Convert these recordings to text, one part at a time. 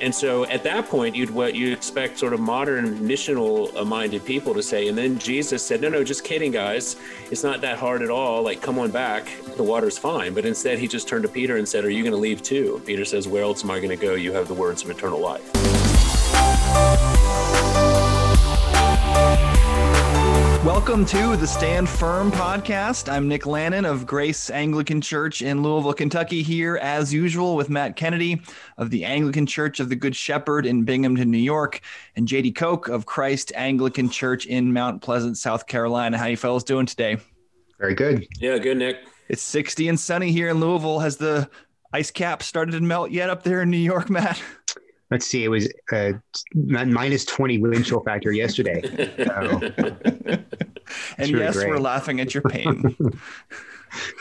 And so at that point, you'd what you expect sort of modern missional uh, minded people to say. And then Jesus said, No, no, just kidding, guys. It's not that hard at all. Like, come on back. The water's fine. But instead, he just turned to Peter and said, Are you going to leave too? Peter says, Where else am I going to go? You have the words of eternal life. Welcome to the Stand Firm podcast. I'm Nick Lannon of Grace Anglican Church in Louisville, Kentucky, here as usual with Matt Kennedy of the Anglican Church of the Good Shepherd in Binghamton, New York, and Jady Koch of Christ Anglican Church in Mount Pleasant, South Carolina. How you fellas doing today? Very good. Yeah, good, Nick. It's 60 and sunny here in Louisville. Has the ice cap started to melt yet up there in New York, Matt? Let's see, it was uh, minus 20 wind chill factor yesterday. So, and really yes, great. we're laughing at your pain.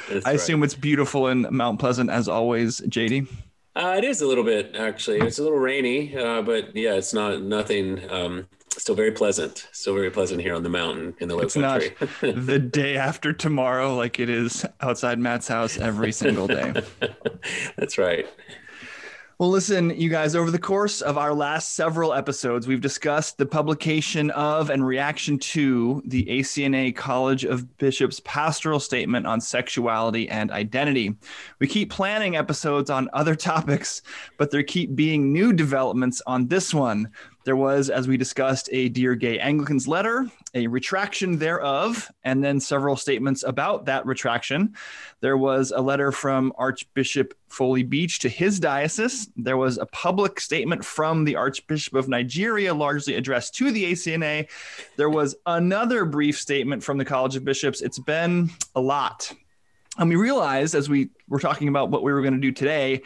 I right. assume it's beautiful in Mount Pleasant as always, Jady. Uh, it is a little bit actually. It's a little rainy, uh, but yeah, it's not nothing. Um, still very pleasant. Still very pleasant here on the mountain in the low it's country. Not the day after tomorrow, like it is outside Matt's house every single day. That's right. Well, listen, you guys, over the course of our last several episodes, we've discussed the publication of and reaction to the ACNA College of Bishops pastoral statement on sexuality and identity. We keep planning episodes on other topics, but there keep being new developments on this one. There was, as we discussed, a Dear Gay Anglicans letter, a retraction thereof, and then several statements about that retraction. There was a letter from Archbishop Foley Beach to his diocese. There was a public statement from the Archbishop of Nigeria, largely addressed to the ACNA. There was another brief statement from the College of Bishops. It's been a lot. And we realized as we were talking about what we were going to do today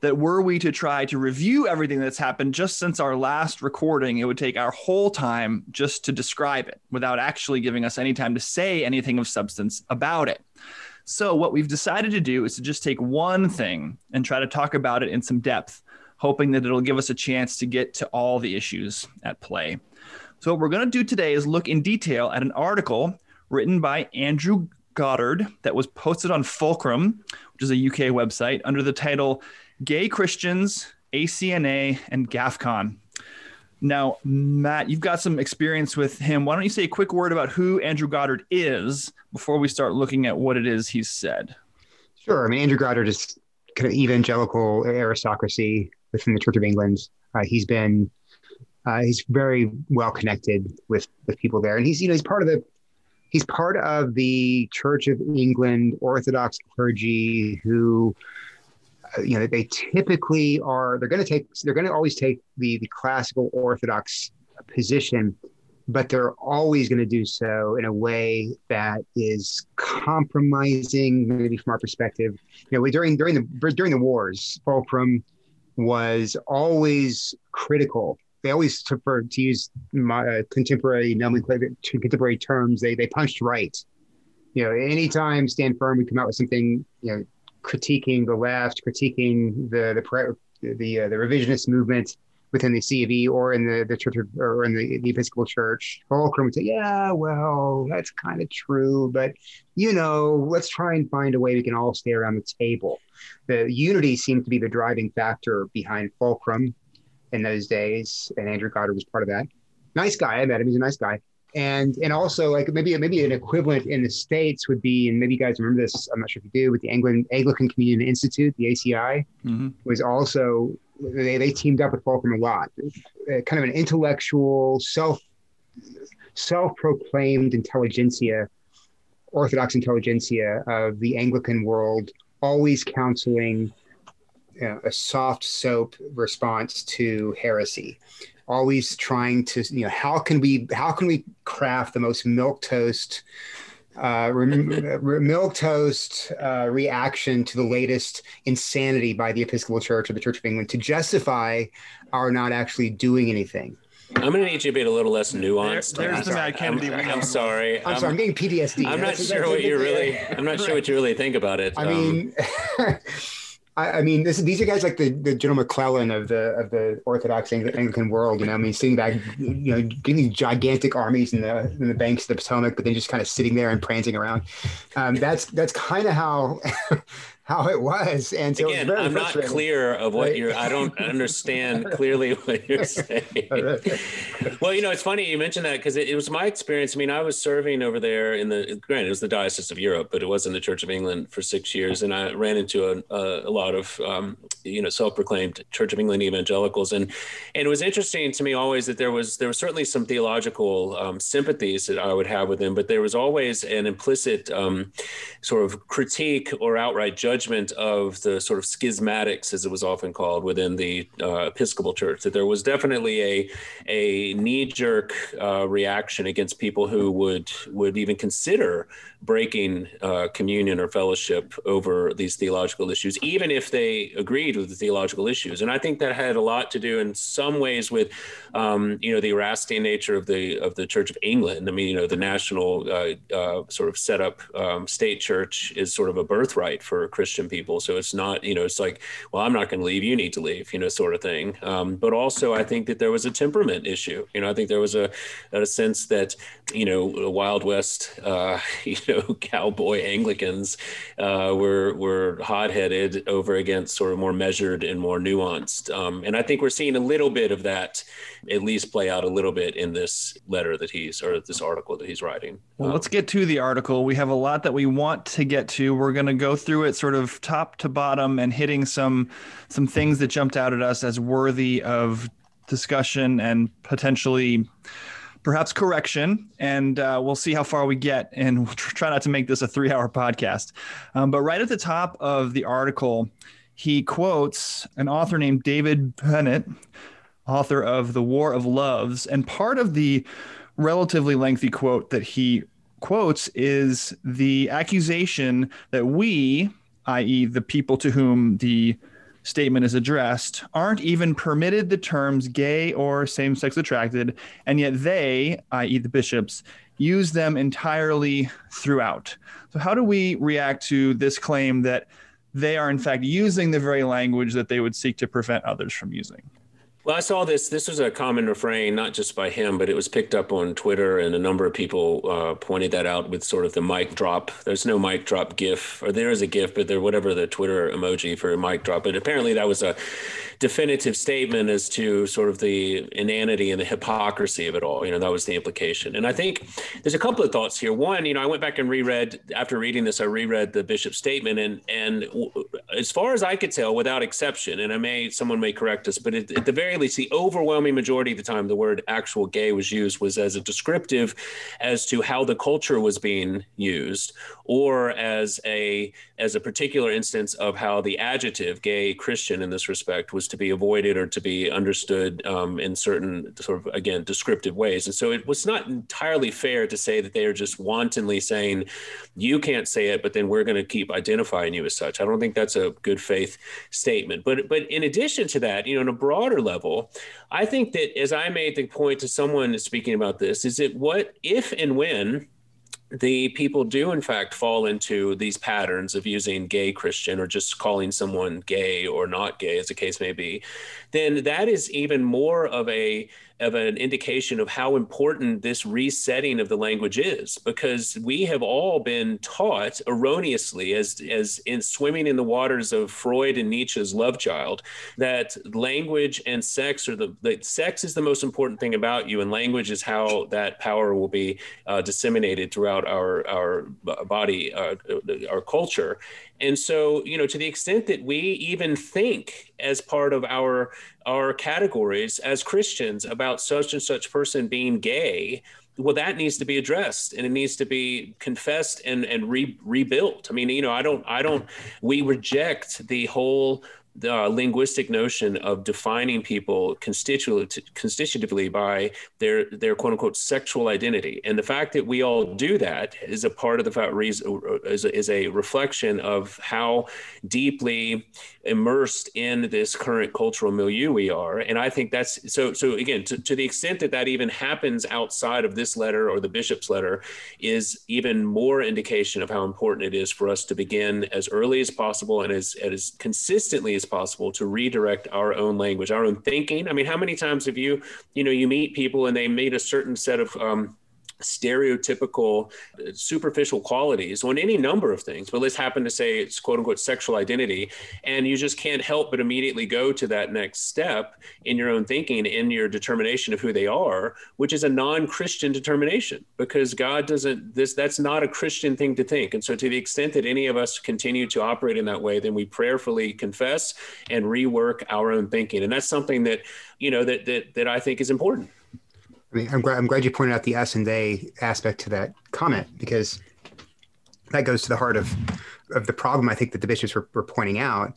that were we to try to review everything that's happened just since our last recording, it would take our whole time just to describe it without actually giving us any time to say anything of substance about it. So, what we've decided to do is to just take one thing and try to talk about it in some depth, hoping that it'll give us a chance to get to all the issues at play. So, what we're going to do today is look in detail at an article written by Andrew Goddard that was posted on Fulcrum, which is a UK website, under the title Gay Christians, ACNA, and GAFCON. Now, Matt, you've got some experience with him. Why don't you say a quick word about who Andrew Goddard is before we start looking at what it is he's said? Sure. I mean, Andrew Goddard is kind of evangelical aristocracy within the Church of England. Uh, he's been uh, he's very well connected with with people there, and he's you know he's part of the he's part of the Church of England Orthodox clergy who you know they typically are they're going to take they're going to always take the the classical orthodox position but they're always going to do so in a way that is compromising maybe from our perspective. You know during during the during the wars fulcrum was always critical. They always prefer to use my, uh, contemporary nomenclature contemporary terms they they punched right. You know anytime stand firm we come out with something you know critiquing the left, critiquing the the the, uh, the revisionist movement within the C of E or in the, the church of, or in the, the Episcopal Church. Fulcrum would say, yeah, well, that's kind of true, but you know, let's try and find a way we can all stay around the table. The unity seemed to be the driving factor behind Fulcrum in those days, and Andrew Goddard was part of that. Nice guy, I met him. He's a nice guy and and also like maybe maybe an equivalent in the states would be and maybe you guys remember this i'm not sure if you do with the anglican anglican communion institute the aci mm-hmm. was also they, they teamed up with fulcrum a lot uh, kind of an intellectual self self-proclaimed intelligentsia orthodox intelligentsia of the anglican world always counseling uh, a soft soap response to heresy always trying to you know how can we how can we craft the most milk toast uh, milk toast uh, reaction to the latest insanity by the Episcopal Church or the Church of England to justify our not actually doing anything. I'm going to need you to be a little less nuanced. There, there's the Matt Kennedy. I'm, I'm, sorry. I'm, I'm, sorry. I'm getting PTSD. I'm not sure what you really. I'm not sure what you really think about it. I mean. I, I mean, this, these are guys like the, the General McClellan of the of the Orthodox Anglican world. You know, I mean, sitting back, you know, getting these gigantic armies in the in the banks of the Potomac, but then just kind of sitting there and prancing around. Um, that's that's kind of how how it was. And so again, I'm not clear of what right? you're. I don't understand clearly what you're saying. well, you know, it's funny you mentioned that because it, it, was my experience. I mean, I was serving over there in the granted it was the Diocese of Europe, but it was in the Church of England for six years, and I ran into a, a, a lot of um, you know self-proclaimed Church of England evangelicals, and and it was interesting to me always that there was there was certainly some theological um, sympathies that I would have with them, but there was always an implicit um, sort of critique or outright judgment of the sort of schismatics, as it was often called, within the uh, Episcopal Church. That there was definitely a a knee jerk uh, reaction against people who would would even consider breaking uh, communion or fellowship over these theological issues, even if they agreed with the theological issues. And I think that had a lot to do, in some ways, with um, you know the Erastian nature of the of the Church of England. I mean, you know, the national uh, uh, sort of set up um, state church is sort of a birthright for Christian people. So it's not you know it's like, well, I'm not going to leave, you need to leave, you know, sort of thing. Um, but also, I think that there was a temperament issue. You know, I think there was a, a sense that you know, Wild West, uh, you know, cowboy Anglicans uh, were were hot headed over against sort of more measured and more nuanced. Um, and I think we're seeing a little bit of that, at least play out a little bit in this letter that he's or this article that he's writing. Well, um, let's get to the article. We have a lot that we want to get to. We're going to go through it sort of top to bottom and hitting some some things that jumped out at us as worthy of discussion and potentially perhaps correction, and uh, we'll see how far we get. And we'll try not to make this a three hour podcast. Um, but right at the top of the article, he quotes an author named David Bennett, author of The War of Loves. And part of the relatively lengthy quote that he quotes is the accusation that we, i.e., the people to whom the statement is addressed aren't even permitted the terms gay or same sex attracted, and yet they, i.e., the bishops, use them entirely throughout. So, how do we react to this claim that they are, in fact, using the very language that they would seek to prevent others from using? Well, I saw this. This was a common refrain, not just by him, but it was picked up on Twitter, and a number of people uh, pointed that out with sort of the mic drop. There's no mic drop GIF, or there is a GIF, but there whatever the Twitter emoji for a mic drop. But apparently, that was a definitive statement as to sort of the inanity and the hypocrisy of it all. You know, that was the implication. And I think there's a couple of thoughts here. One, you know, I went back and reread after reading this. I reread the bishop's statement, and and as far as I could tell, without exception, and I may someone may correct us, but at, at the very least, the overwhelming majority of the time, the word "actual gay" was used was as a descriptive as to how the culture was being used, or as a as a particular instance of how the adjective "gay Christian" in this respect was to be avoided or to be understood um, in certain sort of again descriptive ways. And so it was not entirely fair to say that they are just wantonly saying you can't say it, but then we're going to keep identifying you as such. I don't think that's a good faith statement. But but in addition to that, you know, on a broader level, I think that as I made the point to someone speaking about this, is that what if and when the people do in fact fall into these patterns of using gay christian or just calling someone gay or not gay as the case may be then that is even more of a of an indication of how important this resetting of the language is because we have all been taught erroneously as as in swimming in the waters of Freud and Nietzsche's love child that language and sex are the, the sex is the most important thing about you and language is how that power will be uh, disseminated throughout our our body uh, our culture and so, you know, to the extent that we even think as part of our our categories as Christians about such and such person being gay, well, that needs to be addressed and it needs to be confessed and and re- rebuilt. I mean, you know, I don't, I don't. We reject the whole the uh, linguistic notion of defining people constitutively, by their their quote unquote sexual identity, and the fact that we all do that is a part of the fact is a, is a reflection of how deeply immersed in this current cultural milieu we are. And I think that's so. So again, to, to the extent that that even happens outside of this letter or the bishop's letter, is even more indication of how important it is for us to begin as early as possible and as as consistently as possible to redirect our own language, our own thinking. I mean, how many times have you, you know, you meet people and they meet a certain set of um, stereotypical superficial qualities on any number of things. But let's happen to say it's quote unquote sexual identity and you just can't help but immediately go to that next step in your own thinking in your determination of who they are which is a non-christian determination because god doesn't this that's not a christian thing to think. And so to the extent that any of us continue to operate in that way then we prayerfully confess and rework our own thinking. And that's something that you know that that, that i think is important I mean, I'm glad, I'm glad you pointed out the S and they aspect to that comment because that goes to the heart of, of the problem I think that the bishops were, were pointing out.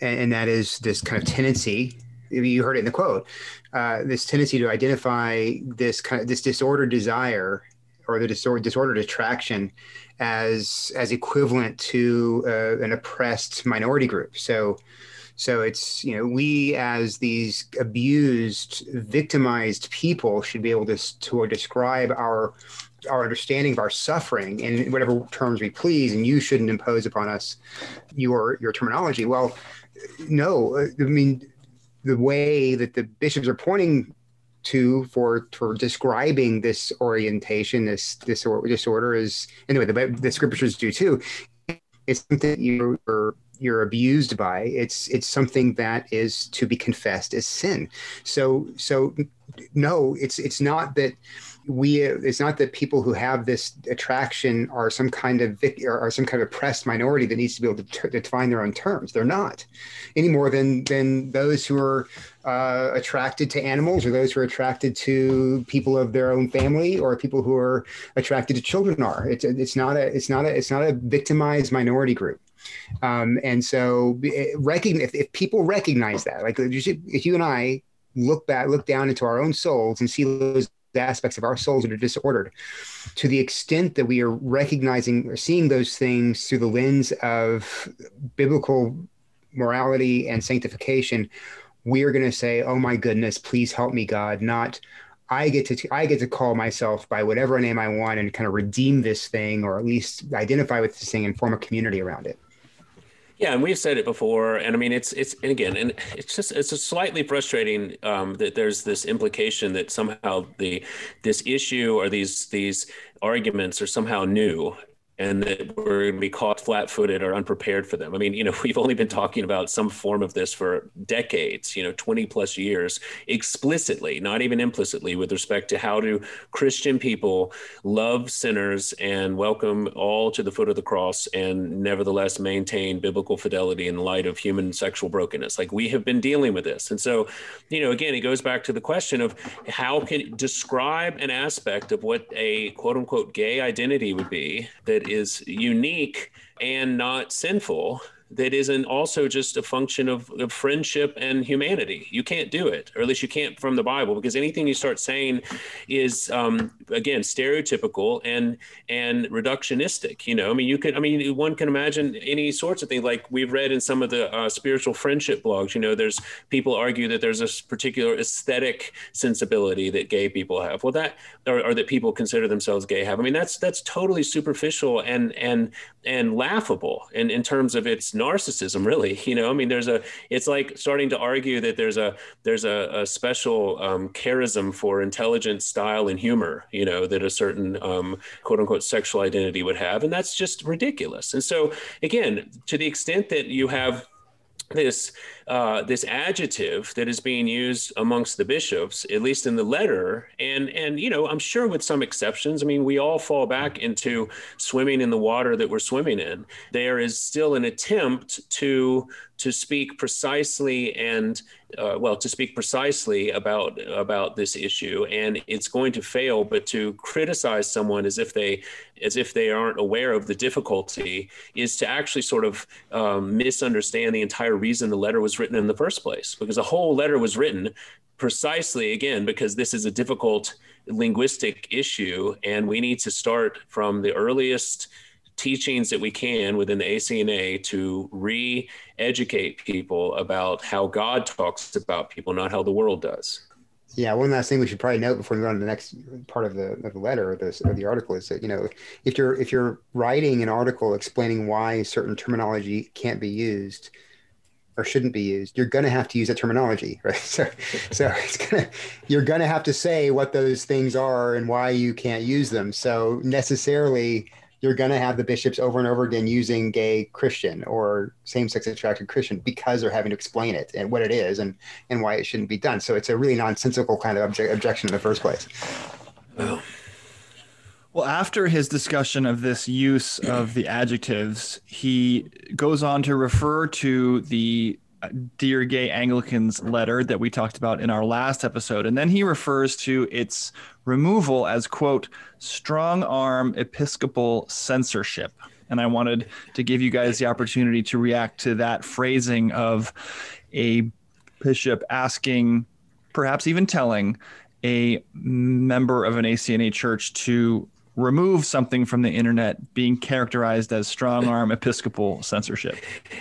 And, and, that is this kind of tendency, you heard it in the quote, uh, this tendency to identify this kind of this disordered desire or the disordered, disordered attraction as, as equivalent to uh, an oppressed minority group. So, so it's, you know, we as these abused, victimized people should be able to, to describe our our understanding of our suffering in whatever terms we please, and you shouldn't impose upon us your your terminology. Well, no, I mean the way that the bishops are pointing to for for describing this orientation, this this disorder is anyway the, the scriptures do too. It's something you're you're abused by. It's it's something that is to be confessed as sin. So so no, it's it's not that we it's not that people who have this attraction are some kind of are some kind of oppressed minority that needs to be able to, to define their own terms they're not any more than than those who are uh, attracted to animals or those who are attracted to people of their own family or people who are attracted to children are it's it's not a it's not a it's not a victimized minority group um, and so, eh, recognize if, if people recognize that, like if you and I look back, look down into our own souls and see those aspects of our souls that are disordered, to the extent that we are recognizing or seeing those things through the lens of biblical morality and sanctification, we are going to say, "Oh my goodness, please help me, God!" Not I get to I get to call myself by whatever name I want and kind of redeem this thing, or at least identify with this thing and form a community around it. Yeah, and we've said it before, and I mean it's it's and again, and it's just it's just slightly frustrating um, that there's this implication that somehow the this issue or these these arguments are somehow new, and that we're going to be caught flat-footed or unprepared for them. I mean, you know, we've only been talking about some form of this for decades, you know, 20 plus years, explicitly, not even implicitly, with respect to how do Christian people love sinners and welcome all to the foot of the cross and nevertheless maintain biblical fidelity in light of human sexual brokenness. Like we have been dealing with this. And so, you know, again, it goes back to the question of how can describe an aspect of what a quote unquote gay identity would be that is unique and not sinful that isn't also just a function of, of, friendship and humanity. You can't do it, or at least you can't from the Bible, because anything you start saying is um, again stereotypical and and reductionistic. You know, I mean, you could, I mean, one can imagine any sorts of things. Like we've read in some of the uh, spiritual friendship blogs. You know, there's people argue that there's a particular aesthetic sensibility that gay people have. Well, that or, or that people consider themselves gay have. I mean, that's that's totally superficial and and and laughable in in terms of its narcissism really you know? I mean there's a it's like starting to argue that there's a there's a, a special um, charism for intelligence style and humor you know that a certain um, quote unquote sexual identity would have and that's just ridiculous. And so again to the extent that you have this uh, this adjective that is being used amongst the bishops, at least in the letter, and and you know I'm sure with some exceptions. I mean, we all fall back into swimming in the water that we're swimming in. There is still an attempt to to speak precisely and uh, well to speak precisely about about this issue and it's going to fail but to criticize someone as if they as if they aren't aware of the difficulty is to actually sort of um, misunderstand the entire reason the letter was written in the first place because the whole letter was written precisely again because this is a difficult linguistic issue and we need to start from the earliest teachings that we can within the ACNA to re educate people about how God talks about people, not how the world does. Yeah, one last thing we should probably note before we go on to the next part of the, of the letter or, or the article is that you know if you're if you're writing an article explaining why certain terminology can't be used, or shouldn't be used, you're going to have to use a terminology, right? So, so it's gonna, you're going to have to say what those things are and why you can't use them. So necessarily, you're going to have the bishops over and over again using gay Christian or same-sex attracted Christian because they're having to explain it and what it is and and why it shouldn't be done. So it's a really nonsensical kind of obje- objection in the first place. Well, after his discussion of this use of the adjectives, he goes on to refer to the uh, Dear Gay Anglicans letter that we talked about in our last episode. And then he refers to its removal as, quote, strong arm episcopal censorship. And I wanted to give you guys the opportunity to react to that phrasing of a bishop asking, perhaps even telling, a member of an ACNA church to remove something from the internet being characterized as strong arm Episcopal censorship?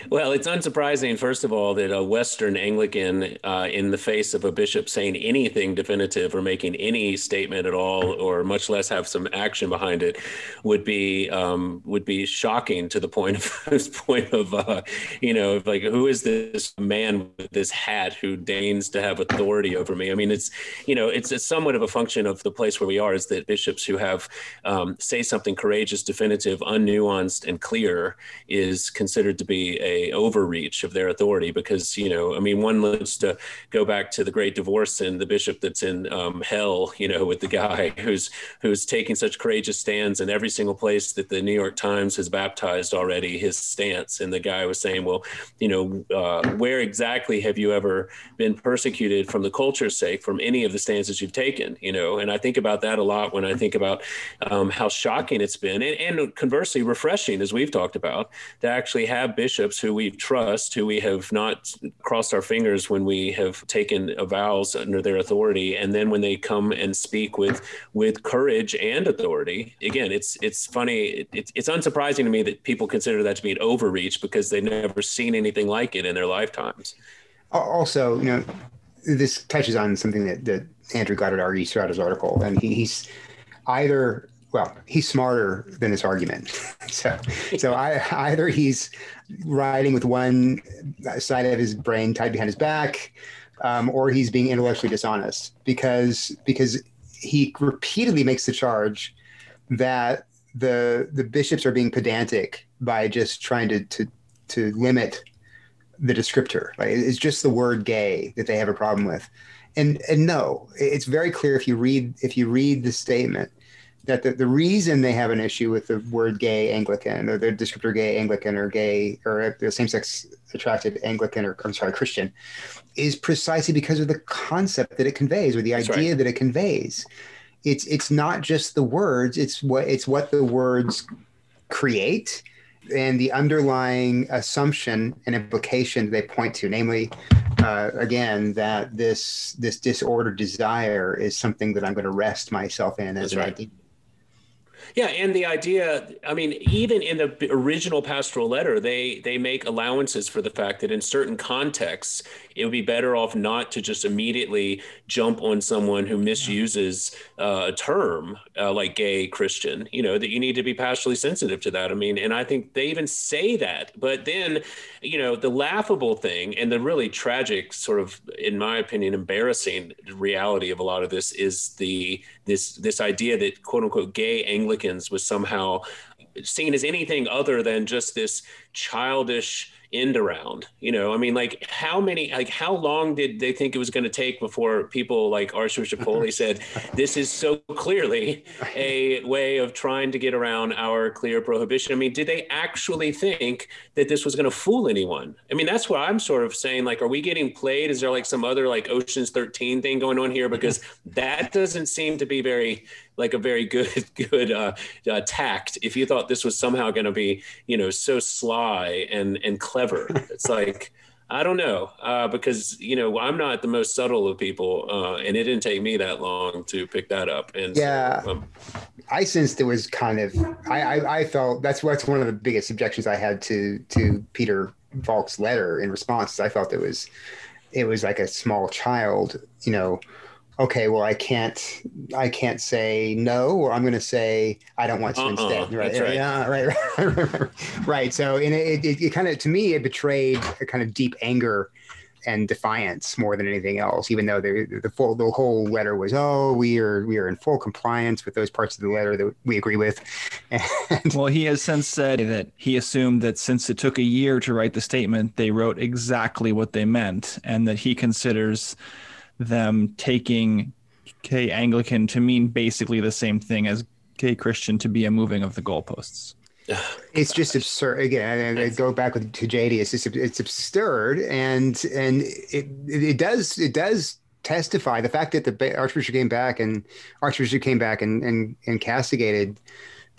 Well, it's unsurprising, first of all, that a Western Anglican, uh, in the face of a bishop saying anything definitive or making any statement at all, or much less have some action behind it, would be um, would be shocking to the point of point of uh, you know like who is this man with this hat who deigns to have authority over me? I mean, it's you know it's, it's somewhat of a function of the place where we are is that bishops who have um, say something courageous, definitive, unnuanced, and clear is considered to be a overreach of their authority. Because you know, I mean, one looks to go back to the Great Divorce and the bishop that's in um, hell, you know, with the guy who's who's taking such courageous stands in every single place that the New York Times has baptized already his stance. And the guy was saying, well, you know, uh, where exactly have you ever been persecuted from the culture's sake from any of the stances you've taken? You know, and I think about that a lot when I think about um, how shocking it's been, and, and, conversely refreshing, as we've talked about, to actually have bishops who we trust, who we have not crossed our fingers when we have taken vows under their authority, and then when they come and speak with with courage and authority. Again, it's it's funny. It's it's unsurprising to me that people consider that to be an overreach because they've never seen anything like it in their lifetimes. Also, you know, this touches on something that, that Andrew Goddard argues throughout his article, and he, he's either well, he's smarter than his argument. so, so I, either he's riding with one side of his brain tied behind his back, um, or he's being intellectually dishonest because because he repeatedly makes the charge that the the bishops are being pedantic by just trying to to to limit the descriptor. It's just the word gay that they have a problem with. And and no, it's very clear if you read if you read the statement that the, the reason they have an issue with the word gay Anglican or the descriptor gay Anglican or gay or the same sex attracted Anglican or I'm sorry, Christian is precisely because of the concept that it conveys or the idea right. that it conveys. It's it's not just the words, it's what it's what the words create and the underlying assumption and implication they point to, namely, uh, again, that this this disordered desire is something that I'm going to rest myself in as That's an right. idea yeah, and the idea, I mean, even in the original pastoral letter, they they make allowances for the fact that in certain contexts, it would be better off not to just immediately jump on someone who misuses uh, a term uh, like gay Christian. You know that you need to be pastorally sensitive to that. I mean, and I think they even say that. But then, you know, the laughable thing and the really tragic, sort of, in my opinion, embarrassing reality of a lot of this is the this this idea that quote unquote gay Anglicans was somehow seen as anything other than just this childish end around you know? I mean like how many like how long did they think it was going to take before people like archbishop Foley said this is so clearly a way of trying to get around our clear prohibition i mean did they actually think that this was going to fool anyone? I mean that's what i'm sort of saying like are we getting played? Is there like some other like oceans 13 thing going on here? Because that doesn't seem to be very like a very good good uh, uh, tact if you thought this was somehow going to be you know so sly and and clever. It's like i don't know uh, because you know i'm not the most subtle of people uh, and it didn't take me that long to pick that up. And yeah. so, um, i sensed it was kind of I, I, I felt that's what's one of the biggest objections i had to to peter valk's letter in response i felt it was it was like a small child you know okay, well, I can't, I can't say no, or I'm going to say I don't want to uh-uh, instead. Right. right. Yeah. Right. Right. right. right. So, and it, it, it kind of, to me, it betrayed a kind of deep anger and defiance more than anything else. Even though the the full the whole letter was, oh, we are we are in full compliance with those parts of the letter that we agree with. And well, he has since said that he assumed that since it took a year to write the statement, they wrote exactly what they meant, and that he considers them taking gay Anglican to mean basically the same thing as gay Christian to be a moving of the goalposts. it's just absurd. Again and I go back with, to jady it's just it's absurd. And and it it does it does testify the fact that the archbishop came back and archbishop came back and and, and castigated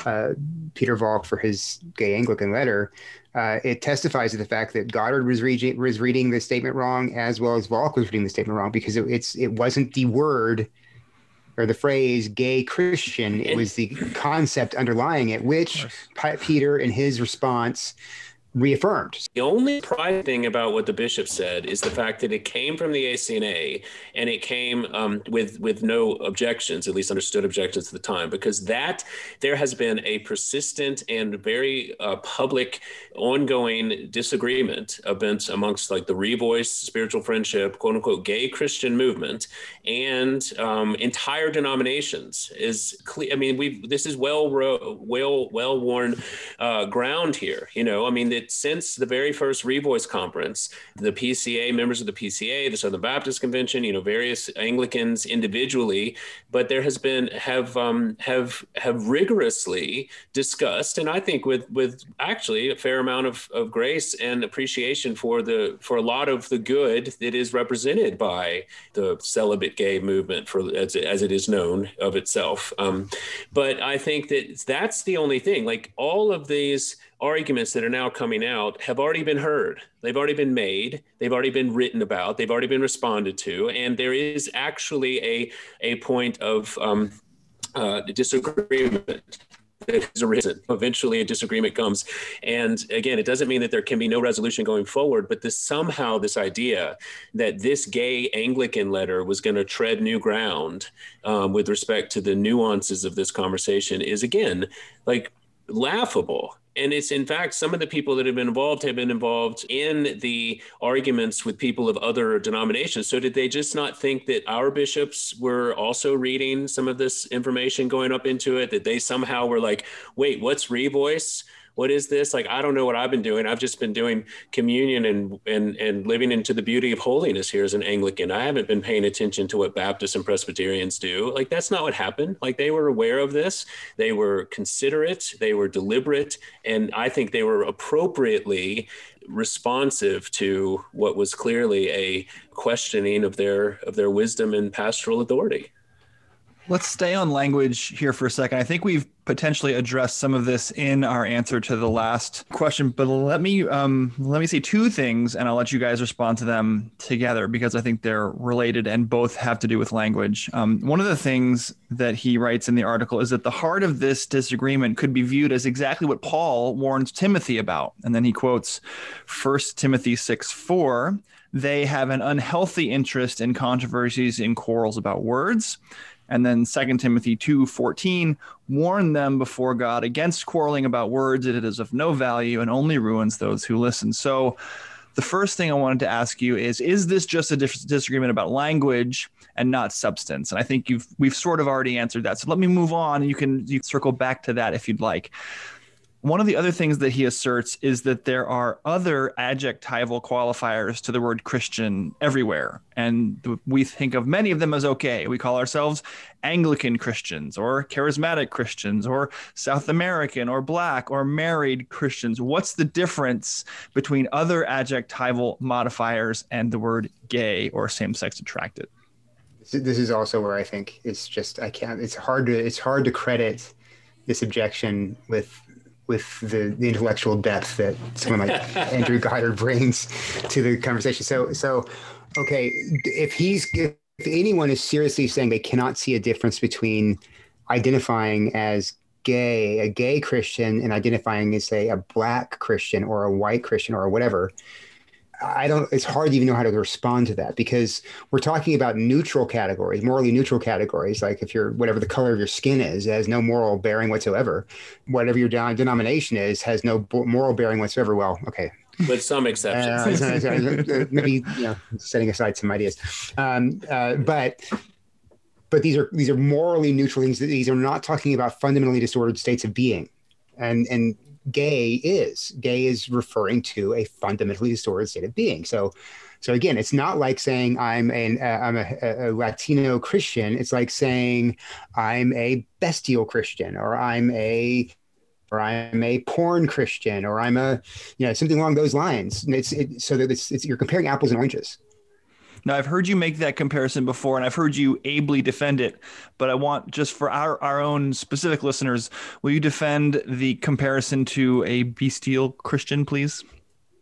uh, peter valk for his gay anglican letter uh, it testifies to the fact that goddard was reading was reading the statement wrong as well as valk was reading the statement wrong because it, it's it wasn't the word or the phrase gay Christian. It was the concept underlying it, which Peter, in his response, reaffirmed. The only pride thing about what the bishop said is the fact that it came from the ACNA and it came um, with with no objections, at least understood objections at the time, because that there has been a persistent and very uh, public, ongoing disagreement amongst, like the Revoice spiritual friendship, quote unquote, gay Christian movement, and um, entire denominations. Is clear. I mean, we this is well well well worn uh, ground here. You know, I mean that since the very first Revoice conference, the PCA, members of the PCA, the Southern Baptist Convention, you know, various Anglicans individually, but there has been have um, have have rigorously discussed, and I think with with actually a fair amount of, of grace and appreciation for the for a lot of the good that is represented by the celibate gay movement, for as, it, as it is known of itself. Um, but I think that that's the only thing. Like all of these arguments that are now coming out have already been heard. They've already been made. They've already been written about. They've already been responded to. And there is actually a, a point of um, uh, disagreement that has arisen. Eventually, a disagreement comes, and again, it doesn't mean that there can be no resolution going forward. But this somehow this idea that this gay Anglican letter was going to tread new ground um, with respect to the nuances of this conversation is again like laughable and it's in fact some of the people that have been involved have been involved in the arguments with people of other denominations. So did they just not think that our bishops were also reading some of this information going up into it? That they somehow were like wait what's revoice what is this? Like i don't know what i've been doing. I've just been doing communion and and and living into the beauty of holiness here as an anglican. I haven't been paying attention to what baptists and presbyterians do. Like that's not what happened. Like they were aware of this. They were considerate. They were deliberate. And i think they were appropriately responsive to what was clearly a questioning of their of their wisdom and pastoral authority. Let's stay on language here for a second. I think we've potentially address some of this in our answer to the last question, but let me um, let me say two things, and I'll let you guys respond to them together because I think they're related and both have to do with language. Um, one of the things that he writes in the article is that the heart of this disagreement could be viewed as exactly what Paul warns Timothy about, and then he quotes 1 Timothy six four. They have an unhealthy interest in controversies and quarrels about words and then 2 Timothy 2:14 warn them before God against quarreling about words it is of no value and only ruins those who listen. So the first thing I wanted to ask you is is this just a disagreement about language and not substance? And I think you've we've sort of already answered that. So let me move on you can you circle back to that if you'd like. One of the other things that he asserts is that there are other adjectival qualifiers to the word Christian everywhere. And we think of many of them as okay. We call ourselves Anglican Christians or charismatic Christians or South American or black or married Christians. What's the difference between other adjectival modifiers and the word gay or same sex attracted? This is also where I think it's just, I can't, it's hard to, it's hard to credit this objection with with the, the intellectual depth that someone like Andrew Goddard brings to the conversation. So, so okay, if he's if anyone is seriously saying they cannot see a difference between identifying as gay, a gay Christian, and identifying as say a black Christian or a white Christian or whatever, I don't. It's hard to even know how to respond to that because we're talking about neutral categories, morally neutral categories. Like if you're whatever the color of your skin is, has no moral bearing whatsoever. Whatever your denomination is, has no moral bearing whatsoever. Well, okay, with some exceptions. Uh, maybe you know, setting aside some ideas, um, uh, but but these are these are morally neutral things. These are not talking about fundamentally disordered states of being, and and gay is gay is referring to a fundamentally distorted state of being. So. So again, it's not like saying I'm an uh, I'm a, a, Latino Christian. It's like saying I'm a bestial Christian or I'm a or I'm a porn Christian, or I'm a, you know, something along those lines. And it's it, so that it's, it's you're comparing apples and oranges. Now, I've heard you make that comparison before, and I've heard you ably defend it. But I want just for our, our own specific listeners, will you defend the comparison to a bestial Christian, please?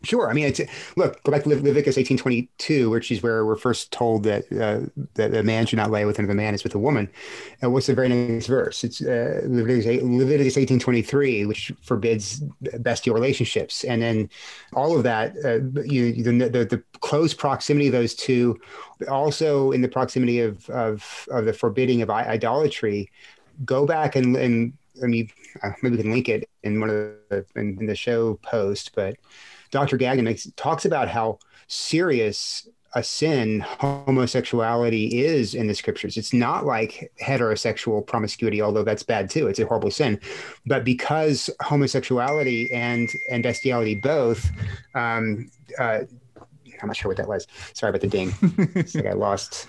Sure. I mean, it's, look, go back to Leviticus 18:22, which is where we're first told that uh, that a man should not lay with another man as with a woman. And what's the very next verse? It's uh, Leviticus, Leviticus 18:23, which forbids bestial relationships. And then all of that, uh, you, the, the, the close proximity of those two, also in the proximity of of, of the forbidding of idolatry. Go back and and I mean, maybe we can link it in one of the in, in the show post, but Dr. Gagnon makes, talks about how serious a sin homosexuality is in the scriptures. It's not like heterosexual promiscuity, although that's bad too. It's a horrible sin. But because homosexuality and and bestiality both, um, uh, I'm not sure what that was. Sorry about the ding. I lost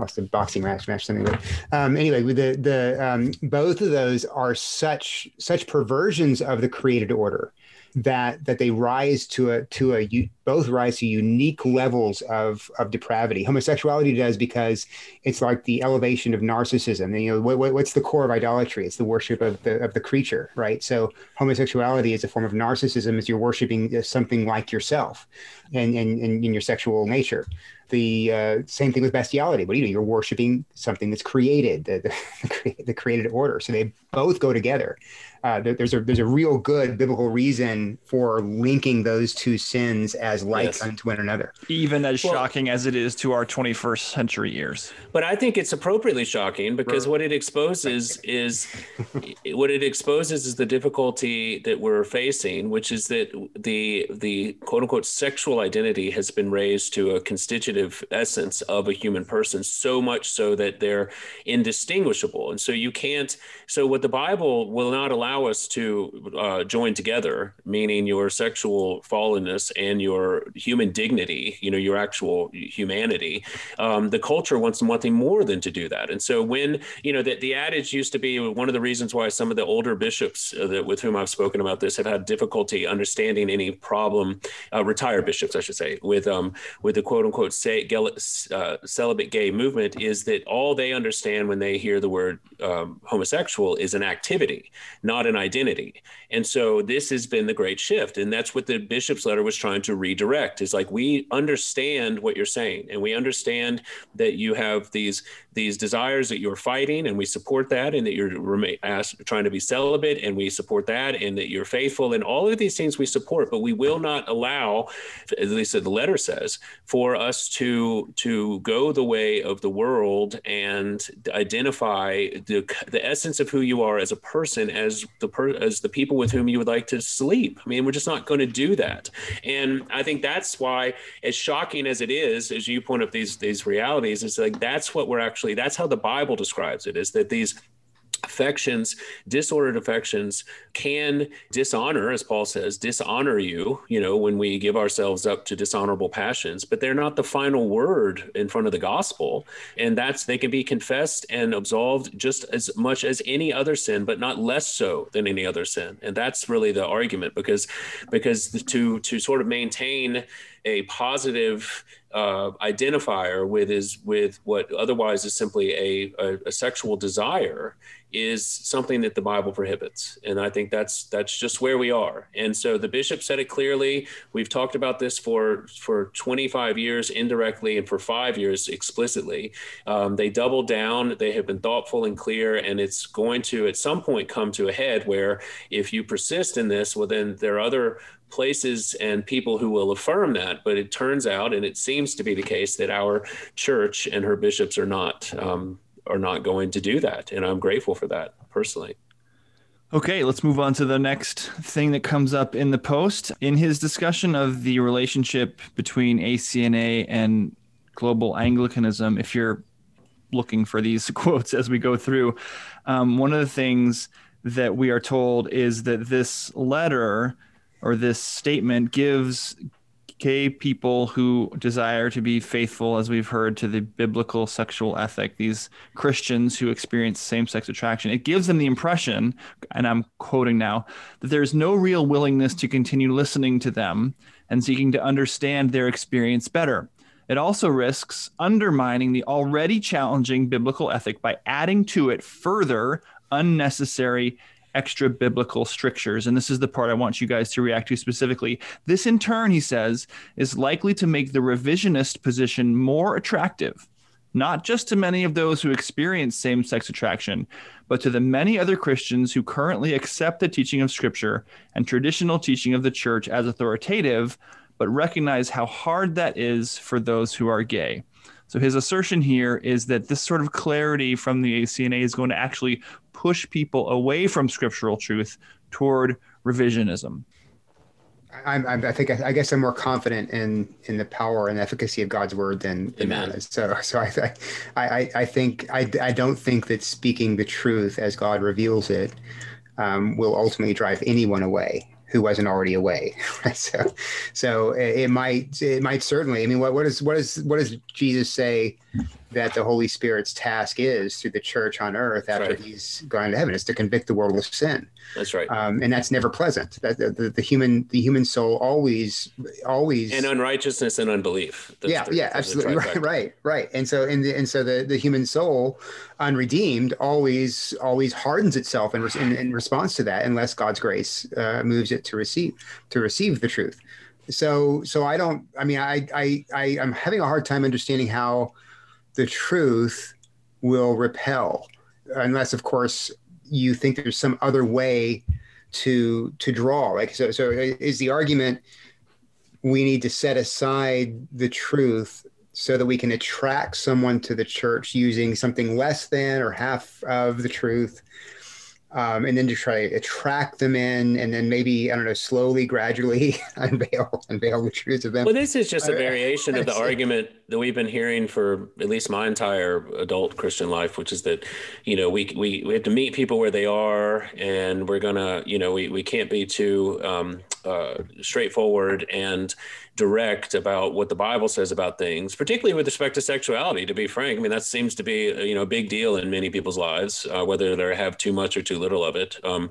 lost a boxing match, match something. But um, anyway, the the um, both of those are such such perversions of the created order that that they rise to a to a both rise to unique levels of of depravity. Homosexuality does because it's like the elevation of narcissism. And, you know, what, what's the core of idolatry? It's the worship of the of the creature, right? So homosexuality is a form of narcissism. As you're worshiping something like yourself, and, and in your sexual nature. The uh, same thing with bestiality. Do you do? You're worshiping something that's created, the, the, the created order. So they both go together uh, there's a there's a real good biblical reason for linking those two sins as like yes. unto one another. Even as well, shocking as it is to our 21st century ears. But I think it's appropriately shocking because what it exposes is what it exposes is the difficulty that we're facing, which is that the the quote unquote sexual identity has been raised to a constitutive essence of a human person, so much so that they're indistinguishable. And so you can't so what the Bible will not allow allow us to uh, join together, meaning your sexual fallenness and your human dignity, you know, your actual humanity, um, the culture wants nothing more than to do that. And so when, you know, that the adage used to be one of the reasons why some of the older bishops uh, that, with whom I've spoken about this have had difficulty understanding any problem, uh, retired bishops, I should say, with, um, with the quote unquote say, uh, celibate gay movement is that all they understand when they hear the word um, homosexual is an activity, not not an identity. And so this has been the great shift. And that's what the bishop's letter was trying to redirect is like, we understand what you're saying and we understand that you have these these desires that you're fighting and we support that and that you're remain, ask, trying to be celibate and we support that and that you're faithful and all of these things we support but we will not allow at least the letter says for us to to go the way of the world and identify the, the essence of who you are as a person as the per, as the people with whom you would like to sleep. I mean, we're just not going to do that. And I think that's why, as shocking as it is, as you point up these these realities, it's like that's what we're actually. That's how the Bible describes it: is that these affections, disordered affections can dishonor, as Paul says, dishonor you, you know, when we give ourselves up to dishonorable passions, but they're not the final word in front of the gospel. And that's, they can be confessed and absolved just as much as any other sin, but not less so than any other sin. And that's really the argument because, because to, to sort of maintain a positive uh, identifier with is with what otherwise is simply a, a, a, sexual desire is something that the Bible prohibits, and I think that's that's just where we are. And so the bishop said it clearly. We've talked about this for for 25 years indirectly, and for five years explicitly. Um, they doubled down. They have been thoughtful and clear, and it's going to at some point come to a head where if you persist in this, well, then there are other places and people who will affirm that. But it turns out, and it seems to be the case, that our church and her bishops are not um, are not going to do that, and I'm grateful for that personally. Okay, let's move on to the next thing that comes up in the post. In his discussion of the relationship between ACNA and global Anglicanism, if you're looking for these quotes as we go through, um, one of the things that we are told is that this letter or this statement gives gay people who desire to be faithful, as we've heard, to the biblical sexual ethic, these Christians who experience same sex attraction, it gives them the impression, and I'm quoting now, that there's no real willingness to continue listening to them and seeking to understand their experience better. It also risks undermining the already challenging biblical ethic by adding to it further unnecessary extra biblical strictures. And this is the part I want you guys to react to specifically. This, in turn, he says, is likely to make the revisionist position more attractive, not just to many of those who experience same sex attraction, but to the many other Christians who currently accept the teaching of Scripture and traditional teaching of the church as authoritative, but recognize how hard that is for those who are gay. So his assertion here is that this sort of clarity from the ACNA is going to actually push people away from scriptural truth toward revisionism. I'm, I'm, i think I, guess I'm more confident in in the power and efficacy of God's word than, than Amen. Is. So so I I I think I, I don't think that speaking the truth as God reveals it um, will ultimately drive anyone away who wasn't already away. so, so it might it might certainly. I mean, what what is what is what does Jesus say that the Holy Spirit's task is through the church on earth after right. he's gone to heaven is to convict the world of sin. That's right. Um, and that's never pleasant. That the, the, the, human the human soul always always and unrighteousness and unbelief. Those yeah, yeah, absolutely. Right, right, right. And so and the, and so the, the human soul unredeemed always always hardens itself in, in, in response to that unless God's grace uh, moves it to receive to receive the truth. So so I don't I mean I I, I I'm having a hard time understanding how the truth will repel, unless, of course, you think there's some other way to to draw. Like so, so is the argument we need to set aside the truth so that we can attract someone to the church using something less than or half of the truth um, and then to try to attract them in, and then maybe I don't know, slowly, gradually unveil unveil the truth of them. Well, this is just a variation of the argument that we've been hearing for at least my entire adult Christian life, which is that you know we we, we have to meet people where they are, and we're gonna you know we we can't be too um, uh, straightforward and direct about what the Bible says about things, particularly with respect to sexuality. To be frank, I mean that seems to be you know a big deal in many people's lives, uh, whether they have too much or too little of it. Um,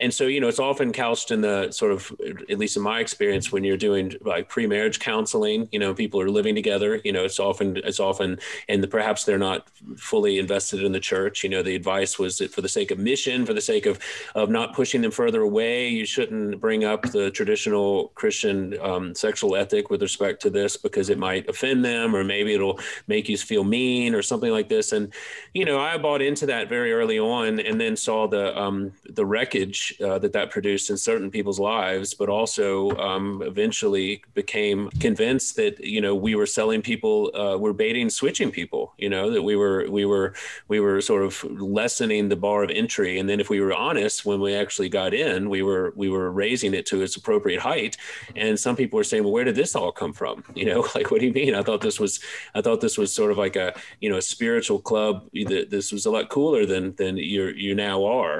and so you know it's often couched in the sort of, at least in my experience, when you're doing like pre-marriage counseling, you know people are living together. You know it's often it's often and the, perhaps they're not fully invested in the church. You know the advice was that for the sake of mission, for the sake of of not pushing them further away, you shouldn't bring up the traditional Christian um, sexual ethic with respect to this because it might offend them or maybe it'll make you feel mean or something like this. And, you know, I bought into that very early on and then saw the, um, the wreckage uh, that that produced in certain people's lives, but also um, eventually became convinced that, you know, we were selling people, uh, we're baiting, switching people, you know, that we were, we were, we were sort of lessening the bar of entry. And then if we were honest, when we actually got in, we were, we were raising it to its appropriate height. And some people were saying, well, where did this all come from? You know, like what do you mean? I thought this was I thought this was sort of like a you know a spiritual club. This was a lot cooler than than you you now are.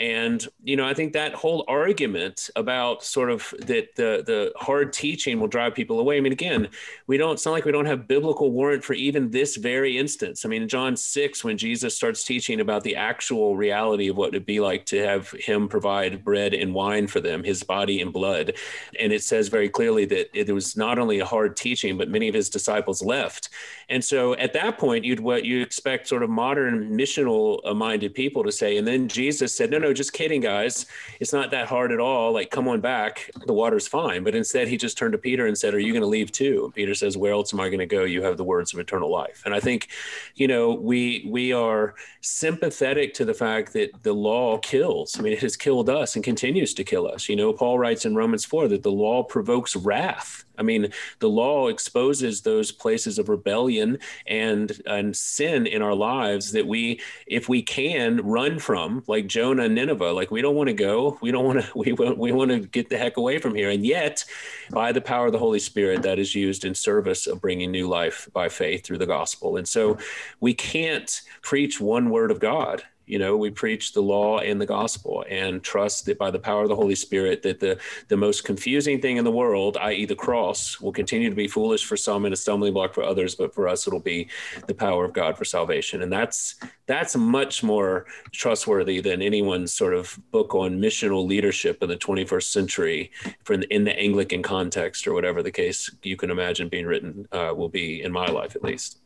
And you know, I think that whole argument about sort of that the the hard teaching will drive people away. I mean, again, we don't sound like we don't have biblical warrant for even this very instance. I mean, John six, when Jesus starts teaching about the actual reality of what it'd be like to have Him provide bread and wine for them, His body and blood, and it says very clearly that it was not only a hard teaching, but many of his disciples left. And so at that point, you'd what you expect sort of modern missional minded people to say. And then Jesus said, No, no, just kidding, guys. It's not that hard at all. Like, come on back. The water's fine. But instead, he just turned to Peter and said, Are you going to leave too? And Peter says, Where else am I going to go? You have the words of eternal life. And I think, you know, we we are sympathetic to the fact that the law kills. I mean, it has killed us and continues to kill us. You know, Paul writes in Romans 4 that the law provokes wrath. I mean, the law exposes those places of rebellion and and sin in our lives that we, if we can, run from, like Jonah and Nineveh. Like we don't want to go. We don't want to. We want. We want to get the heck away from here. And yet, by the power of the Holy Spirit, that is used in service of bringing new life by faith through the gospel. And so, we can't preach one word of God you know we preach the law and the gospel and trust that by the power of the holy spirit that the the most confusing thing in the world i.e the cross will continue to be foolish for some and a stumbling block for others but for us it'll be the power of god for salvation. And that's that's much more trustworthy than anyone's sort of book on missional leadership in the 21st century for in the anglican context or whatever the case you can imagine being written uh, will be in my life at least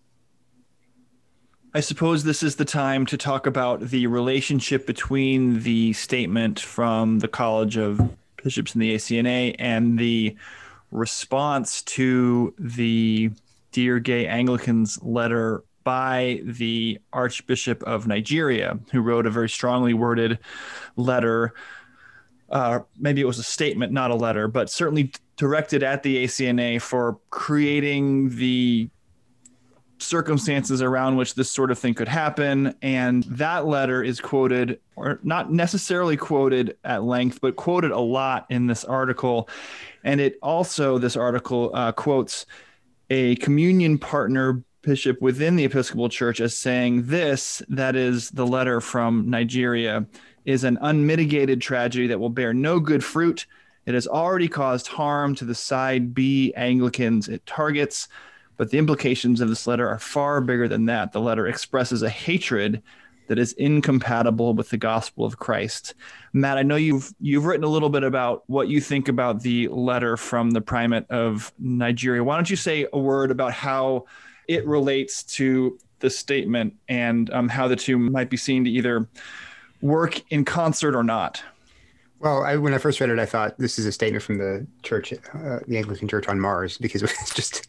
I suppose this is the time to talk about the relationship between the statement from the College of Bishops in the ACNA and the response to the Dear Gay Anglicans letter by the Archbishop of Nigeria, who wrote a very strongly worded letter. Uh, maybe it was a statement, not a letter, but certainly directed at the ACNA for creating the circumstances around which this sort of thing could happen. And that letter is quoted, or not necessarily quoted at length, but quoted a lot in this article. And it also, this article uh, quotes a communion partner bishop within the Episcopal Church as saying this that is, the letter from Nigeria is an unmitigated tragedy that will bear no good fruit. It has already caused harm to the side B Anglicans it targets. But the implications of this letter are far bigger than that. The letter expresses a hatred that is incompatible with the gospel of Christ. Matt, I know you've you've written a little bit about what you think about the letter from the primate of Nigeria. Why don't you say a word about how it relates to the statement and um, how the two might be seen to either work in concert or not? Well, I, when I first read it, I thought this is a statement from the church, uh, the Anglican Church on Mars, because it was just,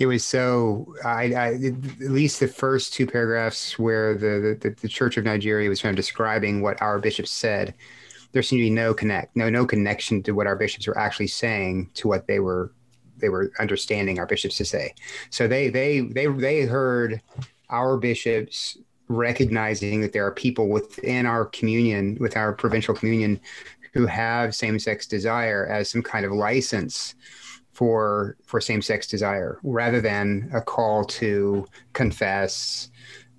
it was so. I, I at least the first two paragraphs where the, the the Church of Nigeria was kind of describing what our bishops said, there seemed to be no connect, no no connection to what our bishops were actually saying to what they were they were understanding our bishops to say. So they they they they heard our bishops recognizing that there are people within our communion, with our provincial communion, who have same-sex desire as some kind of license for for same-sex desire rather than a call to confess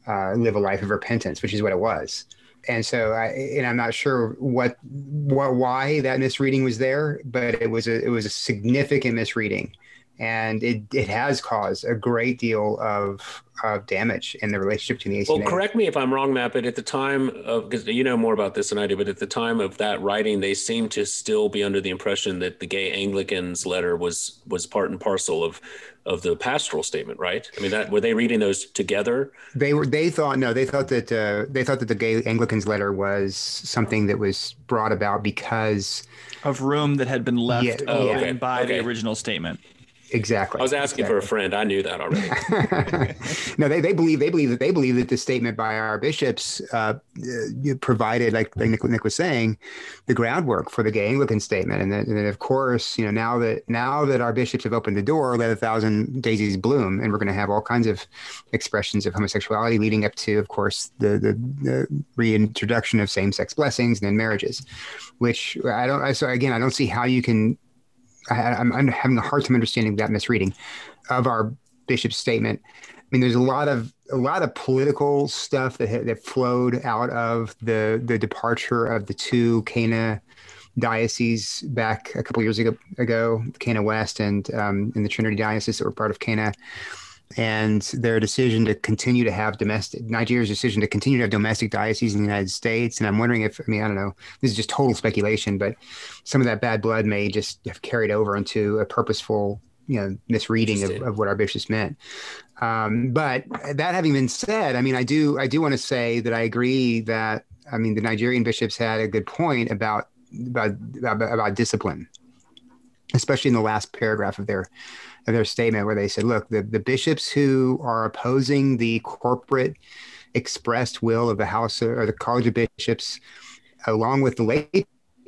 uh, live a life of repentance which is what it was. And so I, and I'm not sure what, what why that misreading was there, but it was a it was a significant misreading, and it it has caused a great deal of of damage in the relationship between the ACNA. Well, correct me if I'm wrong, Matt, but at the time of, because you know more about this than I do, but at the time of that writing, they seemed to still be under the impression that the gay Anglicans letter was was part and parcel of of the pastoral statement, right? I mean, that were they reading those together? They were. They thought no. They thought that uh, they thought that the gay Anglicans letter was something that was brought about because of room that had been left yeah, oh, okay. by okay. the original statement. Exactly. I was asking exactly. for a friend. I knew that already. no, they, they believe they believe that they believe that the statement by our bishops uh, uh, provided, like, like Nick, Nick, was saying, the groundwork for the gay Anglican statement, and then, and then of course, you know, now that now that our bishops have opened the door, let a thousand daisies bloom, and we're going to have all kinds of expressions of homosexuality leading up to, of course, the the, the reintroduction of same sex blessings and then marriages, which I don't. I, so again, I don't see how you can I, am having a hard time understanding that misreading of our bishop's statement. I mean, there's a lot of a lot of political stuff that that flowed out of the the departure of the two Cana dioceses back a couple years ago, ago Cana West and um, in the Trinity diocese that were part of Cana and their decision to continue to have domestic Nigeria's decision to continue to have domestic dioceses in the United States. And I'm wondering if I mean I don't know this is just total speculation, but some of that bad blood may just have carried over into a purposeful you know misreading of, of what our bishops meant. Um, but that having been said, I mean, I do I do want to say that I agree that I mean the Nigerian bishops had a good point about about about, about discipline, especially in the last paragraph of their of their statement where they said, look, the, the bishops who are opposing the corporate expressed will of the House or the College of Bishops, along with the lay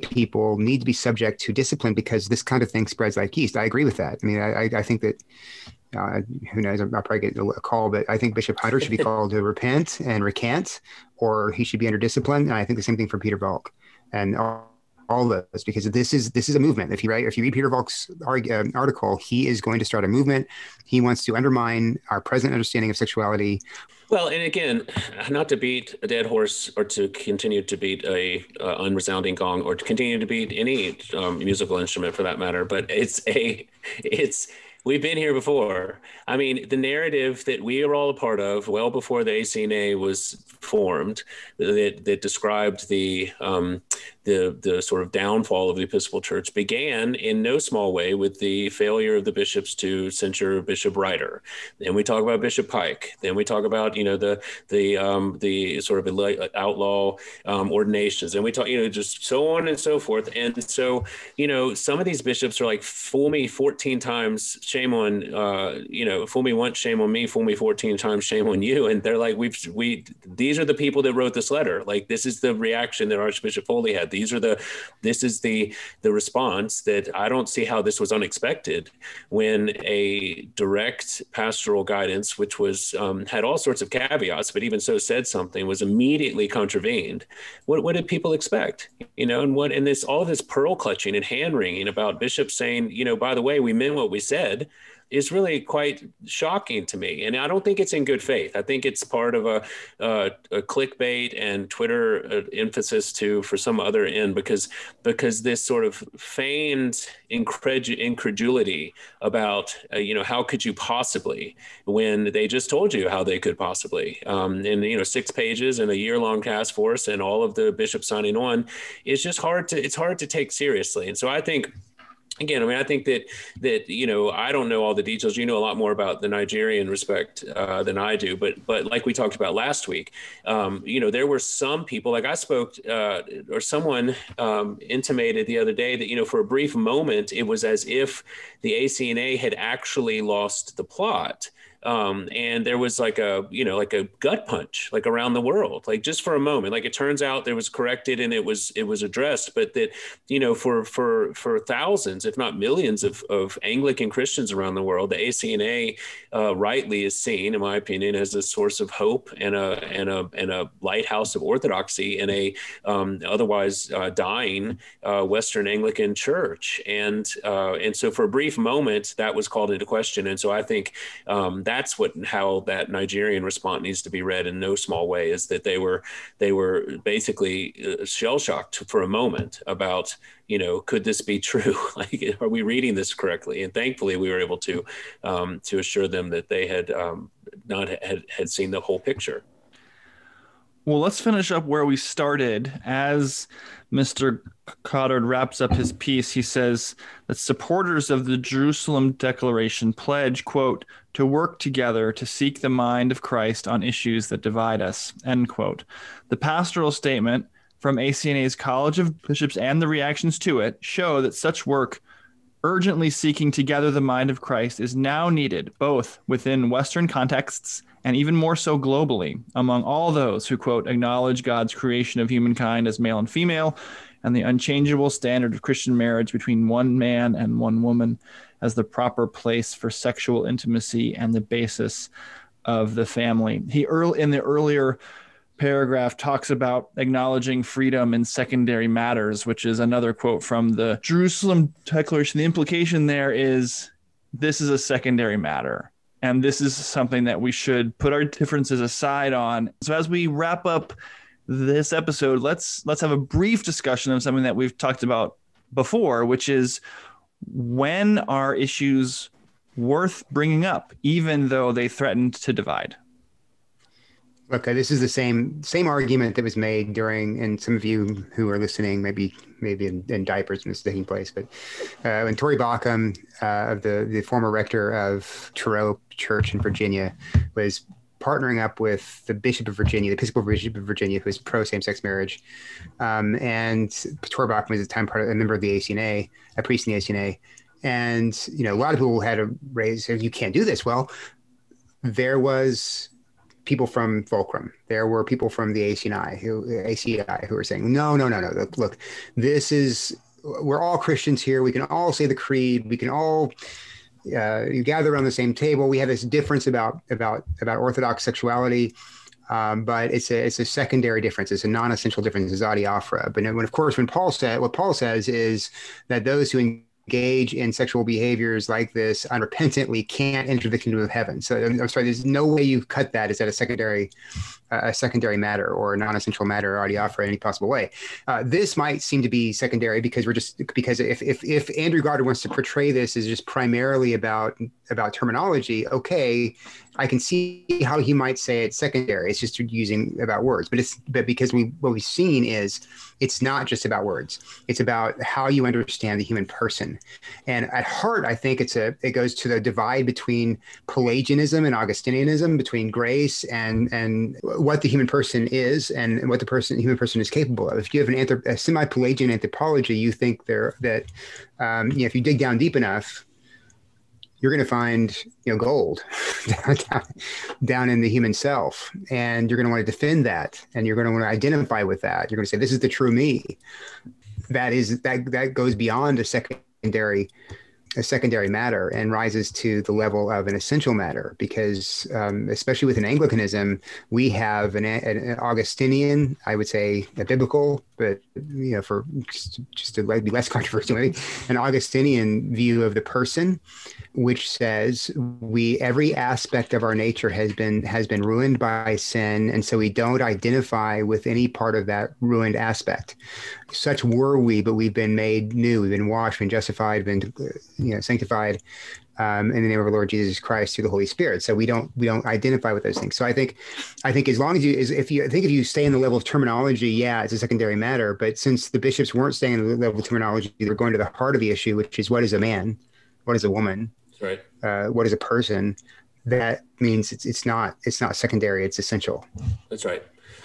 people, need to be subject to discipline because this kind of thing spreads like yeast. I agree with that. I mean, I, I think that. Uh, who knows? I'll probably get a call, but I think Bishop Hunter should be called to repent and recant, or he should be under discipline. And I think the same thing for Peter Valk and all, all those, because this is this is a movement. If you write, if you read Peter Valk's uh, article, he is going to start a movement. He wants to undermine our present understanding of sexuality well, and again, not to beat a dead horse or to continue to beat a uh, unresounding gong or to continue to beat any um, musical instrument for that matter, but it's a it's we've been here before. I mean, the narrative that we are all a part of, well before the ACNA was formed, that that described the um, the the sort of downfall of the Episcopal Church began in no small way with the failure of the bishops to censure Bishop Righter. Then we talk about Bishop Pike. Then we talk about you know the the um, the sort of outlaw um, ordinations, and we talk you know just so on and so forth. And so you know some of these bishops are like fool me fourteen times, shame on uh, you know fool me once, shame on me, fool me fourteen times, shame on you. And they're like we've we these are the people that wrote this letter. Like this is the reaction that Archbishop Foley had these are the this is the the response that I don't see how this was unexpected when a direct pastoral guidance, which was um, had all sorts of caveats, but even so said something, was immediately contravened. What what did people expect? You know, and what and this all this pearl clutching and hand wringing about bishops saying, you know, by the way, we meant what we said is really quite shocking to me. And I don't think it's in good faith. I think it's part of a, a, clickbait and Twitter uh, emphasis to for some other end because because this sort of feigned incredulity about uh, you know how could you possibly when they just told you how they could possibly um, in you know six pages and a year long task force and all of the bishops signing on it's just hard to it's hard to take seriously. And so I think again, I mean, I think that that you know, I don't know all the details. You know a lot more about the Nigerian respect uh, than I do, but but like we talked about last week, um, you know, there were some people. Like I spoke, uh, or someone um, intimated the other day that you know, for a brief moment, it was as if the ACNA had actually lost the plot um, and there was like a you know like a gut punch like around the world like just for a moment. Like it turns out there was corrected and it was it was addressed but that you know for for for thousands if not millions of, of anglican christians around the world the acna uh, rightly is seen in my opinion as a source of hope and a and a and a lighthouse of orthodoxy in a um, otherwise uh, dying uh, western anglican church. And uh, and so for a brief moment that was called into question. And so i think um, that that's what how that Nigerian response needs to be read in no small way is that they were they were basically uh, shell shocked for a moment about you know could this be true like are we reading this correctly and thankfully we were able to um, to assure them that they had um, not had, had seen the whole picture well, let's finish up where we started. As Mr. Goddard wraps up his piece, he says that supporters of the Jerusalem Declaration pledge, quote, to work together to seek the mind of Christ on issues that divide us, end quote. The pastoral statement from ACNA's College of Bishops and the reactions to it show that such work urgently seeking to gather the mind of Christ is now needed both within Western contexts and even more so globally, among all those who, quote, acknowledge God's creation of humankind as male and female and the unchangeable standard of Christian marriage between one man and one woman as the proper place for sexual intimacy and the basis of the family. He early in the earlier paragraph talks about acknowledging freedom in secondary matters, which is another quote from the Jerusalem Declaration. The implication there is this is a secondary matter and this is something that we should put our differences aside on. So as we wrap up this episode, let's let's have a brief discussion of something that we've talked about before, which is when are issues worth bringing up, even though they threatened to divide? Okay, this is the same same argument that was made during, and some of you who are listening, maybe maybe in, in diapers when this is taking place, but uh, when Tory Baucum, uh, the the former rector of Truro Church in Virginia, was partnering up with the Bishop of Virginia, the Episcopal Bishop of Virginia, who is pro same sex marriage, um, and Tory Baucum was at the time part of, a member of the ACNA, a priest in the ACNA, and you know a lot of people had to raise, you can't do this. Well, there was people from Fulcrum. There were people from the ACNI who ACI who were saying, no, no, no, no. Look, this is we're all Christians here. We can all say the creed. We can all uh, you gather around the same table. We have this difference about about about Orthodox sexuality. Um, but it's a it's a secondary difference. It's a non-essential difference. It's adiaphora. But when, of course, when Paul said what Paul says is that those who engage in sexual behaviors like this unrepentantly can't enter the kingdom of heaven. So I'm, sorry, there's no way you cut that. Is that a secondary, a secondary matter or non-essential matter or adiaphora in any possible way? Uh, this might seem to be secondary because we're just because if if if Andrew Goddard wants to portray this as just primarily about about terminology, okay, I can see how he might say it's secondary. It's just using about words, but it's but because we what we've seen is it's not just about words. It's about how you understand the human person. And at heart, I think it's a it goes to the divide between Pelagianism and Augustinianism, between grace and and what the human person is and what the person human person is capable of. If you have an anthrop- a semi-Pelagian anthropology, you think there that um, you know, if you dig down deep enough, you're going to find you know gold down, down, in the human self. And you're going to want to defend that and you're going to want to identify with that. You're going to say this is the true me. That is that that goes beyond a secondary a secondary matter and rises to the level of an essential matter because um, especially with an anglicanism we have an, an, augustinian i would say a biblical but you know for just, just to be less controversial maybe an augustinian view of the person which says we every aspect of our nature has been has been ruined by sin and so we don't identify with any part of that ruined aspect such were we but we've been made new we've been washed been justified been you know sanctified um, in the name of our Lord Jesus Christ through the Holy Spirit. So we don't we don't identify with those things. So I think I think as long as you is if you I think if you stay in the level of terminology, yeah, it's a secondary matter. But since the bishops weren't staying in the level of terminology, they're going to the heart of the issue, which is what is a man, what is a woman, right. Uh, what is a person? That means it's it's not it's not secondary it's essential. That's right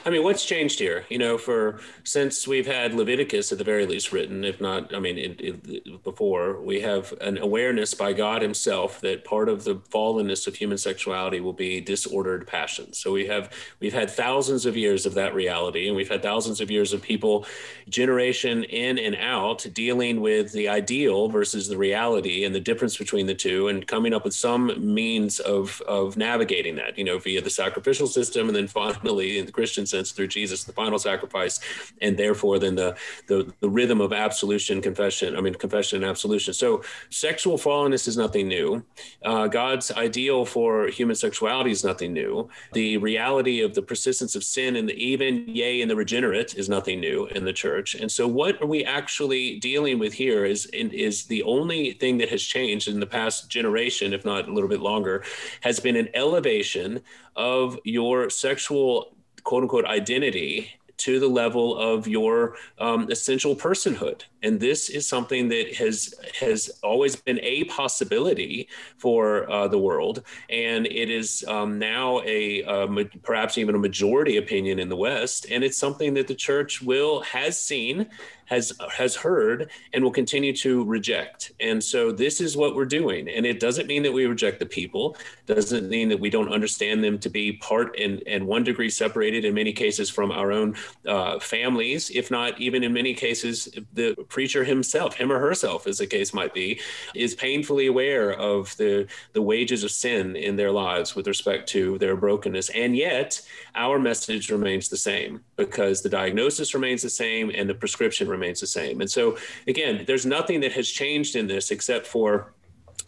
I mean, what's changed here? You know, for since we've had Leviticus at the very least written, if not, I mean, it, it, before we have an awareness by God Himself that part of the fallenness of human sexuality will be disordered passion. So we have we've had thousands of years of that reality, and we've had thousands of years of people, generation in and out, dealing with the ideal versus the reality and the difference between the two, and coming up with some means of of navigating that. You know, via the sacrificial system, and then finally in the Christian through Jesus, the final sacrifice, and therefore then the the, the rhythm of absolution, confession. I mean, confession and absolution. So sexual fallenness is nothing new. Uh, God's ideal for human sexuality is nothing new. The reality of the persistence of sin and the even, yea, and the regenerate is nothing new in the church. And so, what are we actually dealing with here is is the only thing that has changed in the past generation, if not a little bit longer, has been an elevation of your sexual quote unquote identity to the level of your um, essential personhood and this is something that has has always been a possibility for uh, the world. And it is um, now a, a, perhaps even a majority opinion in the west. And it's something that the church will has seen has has heard and will continue to reject. And so this is what we're doing. And it doesn't mean that we reject the people. Doesn't mean that we don't understand them to be part and and one degree separated in many cases from our own uh, families if not even in many cases the preacher himself, him or herself, as the case might be, is painfully aware of the, the wages of sin in their lives with respect to their brokenness. And yet, our message remains the same because the diagnosis remains the same and the prescription remains the same. And so, again, there's nothing that has changed in this except for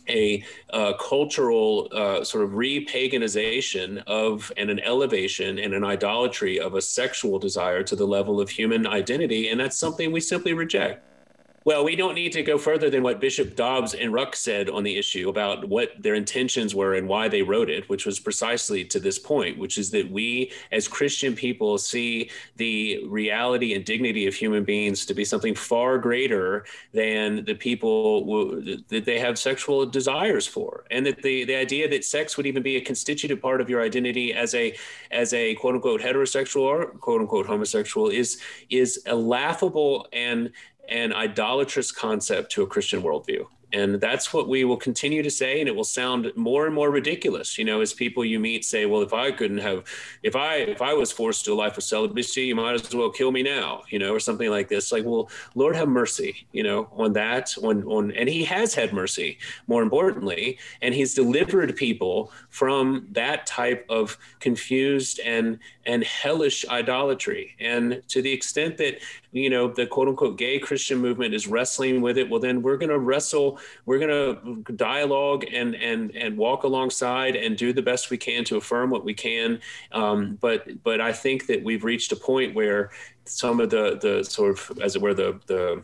a uh, cultural uh, sort of repaganization of and an elevation and an idolatry of a sexual desire to the level of human identity. And that's something we simply reject. Well, we don't need to go further than what Bishop Dobbs and Ruch said on the issue about what their intentions were and why they wrote it, which was precisely to this point, which is that we as Christian people see the reality and dignity of human beings to be something far greater than the people that they have sexual desires for. And that the, the idea that sex would even be a constitutive part of your identity as a as a quote unquote heterosexual or quote unquote homosexual is is a laughable and an idolatrous concept to a Christian worldview. And that's what we will continue to say. And it will sound more and more ridiculous, you know, as people you meet say, well, if I couldn't have, if I, if I was forced to a life of celibacy, you might as well kill me now, you know, or something like this. Like, well, Lord have mercy, you know, on that, on, on, and he has had mercy more importantly, and he's delivered people from that type of confused and, and hellish idolatry. And to the extent that, you know, the quote unquote gay Christian movement is wrestling with it, well, then we're going to wrestle, we're going to dialogue and, and, and walk alongside and do the best we can to affirm what we can. Um, but, but I think that we've reached a point where some of the, the sort of, as it were, the, the,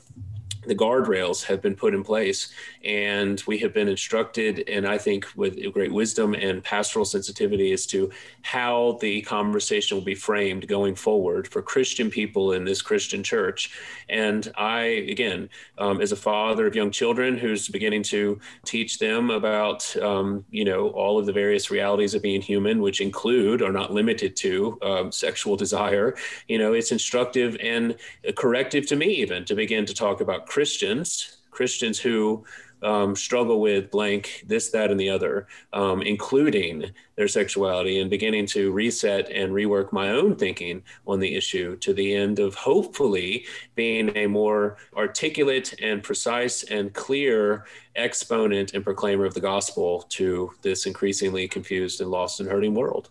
the guardrails have been put in place and we have been instructed and i think with great wisdom and pastoral sensitivity as to how the conversation will be framed going forward for christian people in this christian church. And i again um, as a father of young children who's beginning to teach them about um, you know all of the various realities of being human which include or not limited to um, sexual desire you know it's instructive and corrective to me even to begin to talk about Christians, Christians who um, struggle with blank, this, that, and the other, um, including their sexuality, and beginning to reset and rework my own thinking on the issue to the end of hopefully being a more articulate and precise and clear exponent and proclaimer of the gospel to this increasingly confused and lost and hurting world.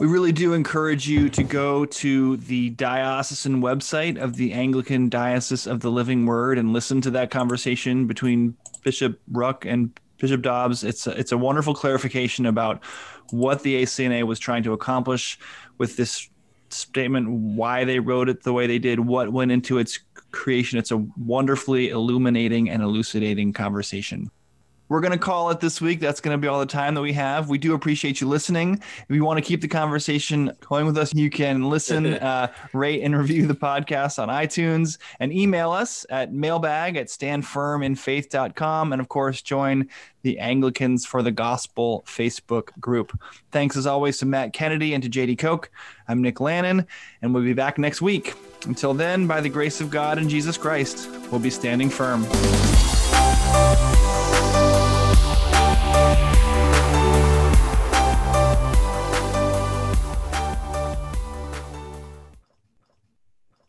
We really do encourage you to go to the diocesan website of the Anglican Diocese of the Living Word and listen to that conversation between Bishop Ruch and Bishop Dobbs. It's a, it's a wonderful clarification about what the ACNA was trying to accomplish with this statement, why they wrote it the way they did, what went into its creation. It's a wonderfully illuminating and elucidating conversation we're going to call it this week. That's going to be all the time that we have. We do appreciate you listening. If you want to keep the conversation going with us, you can listen, uh, rate, and review the podcast on iTunes and email us at mailbag at standfirminfaith.com. And of course, join the Anglicans for the Gospel Facebook group. Thanks as always to Matt Kennedy and to Jady Koch. I'm Nick Lannon, and we'll be back next week. Until then, by the grace of God and Jesus Christ, we'll be standing firm.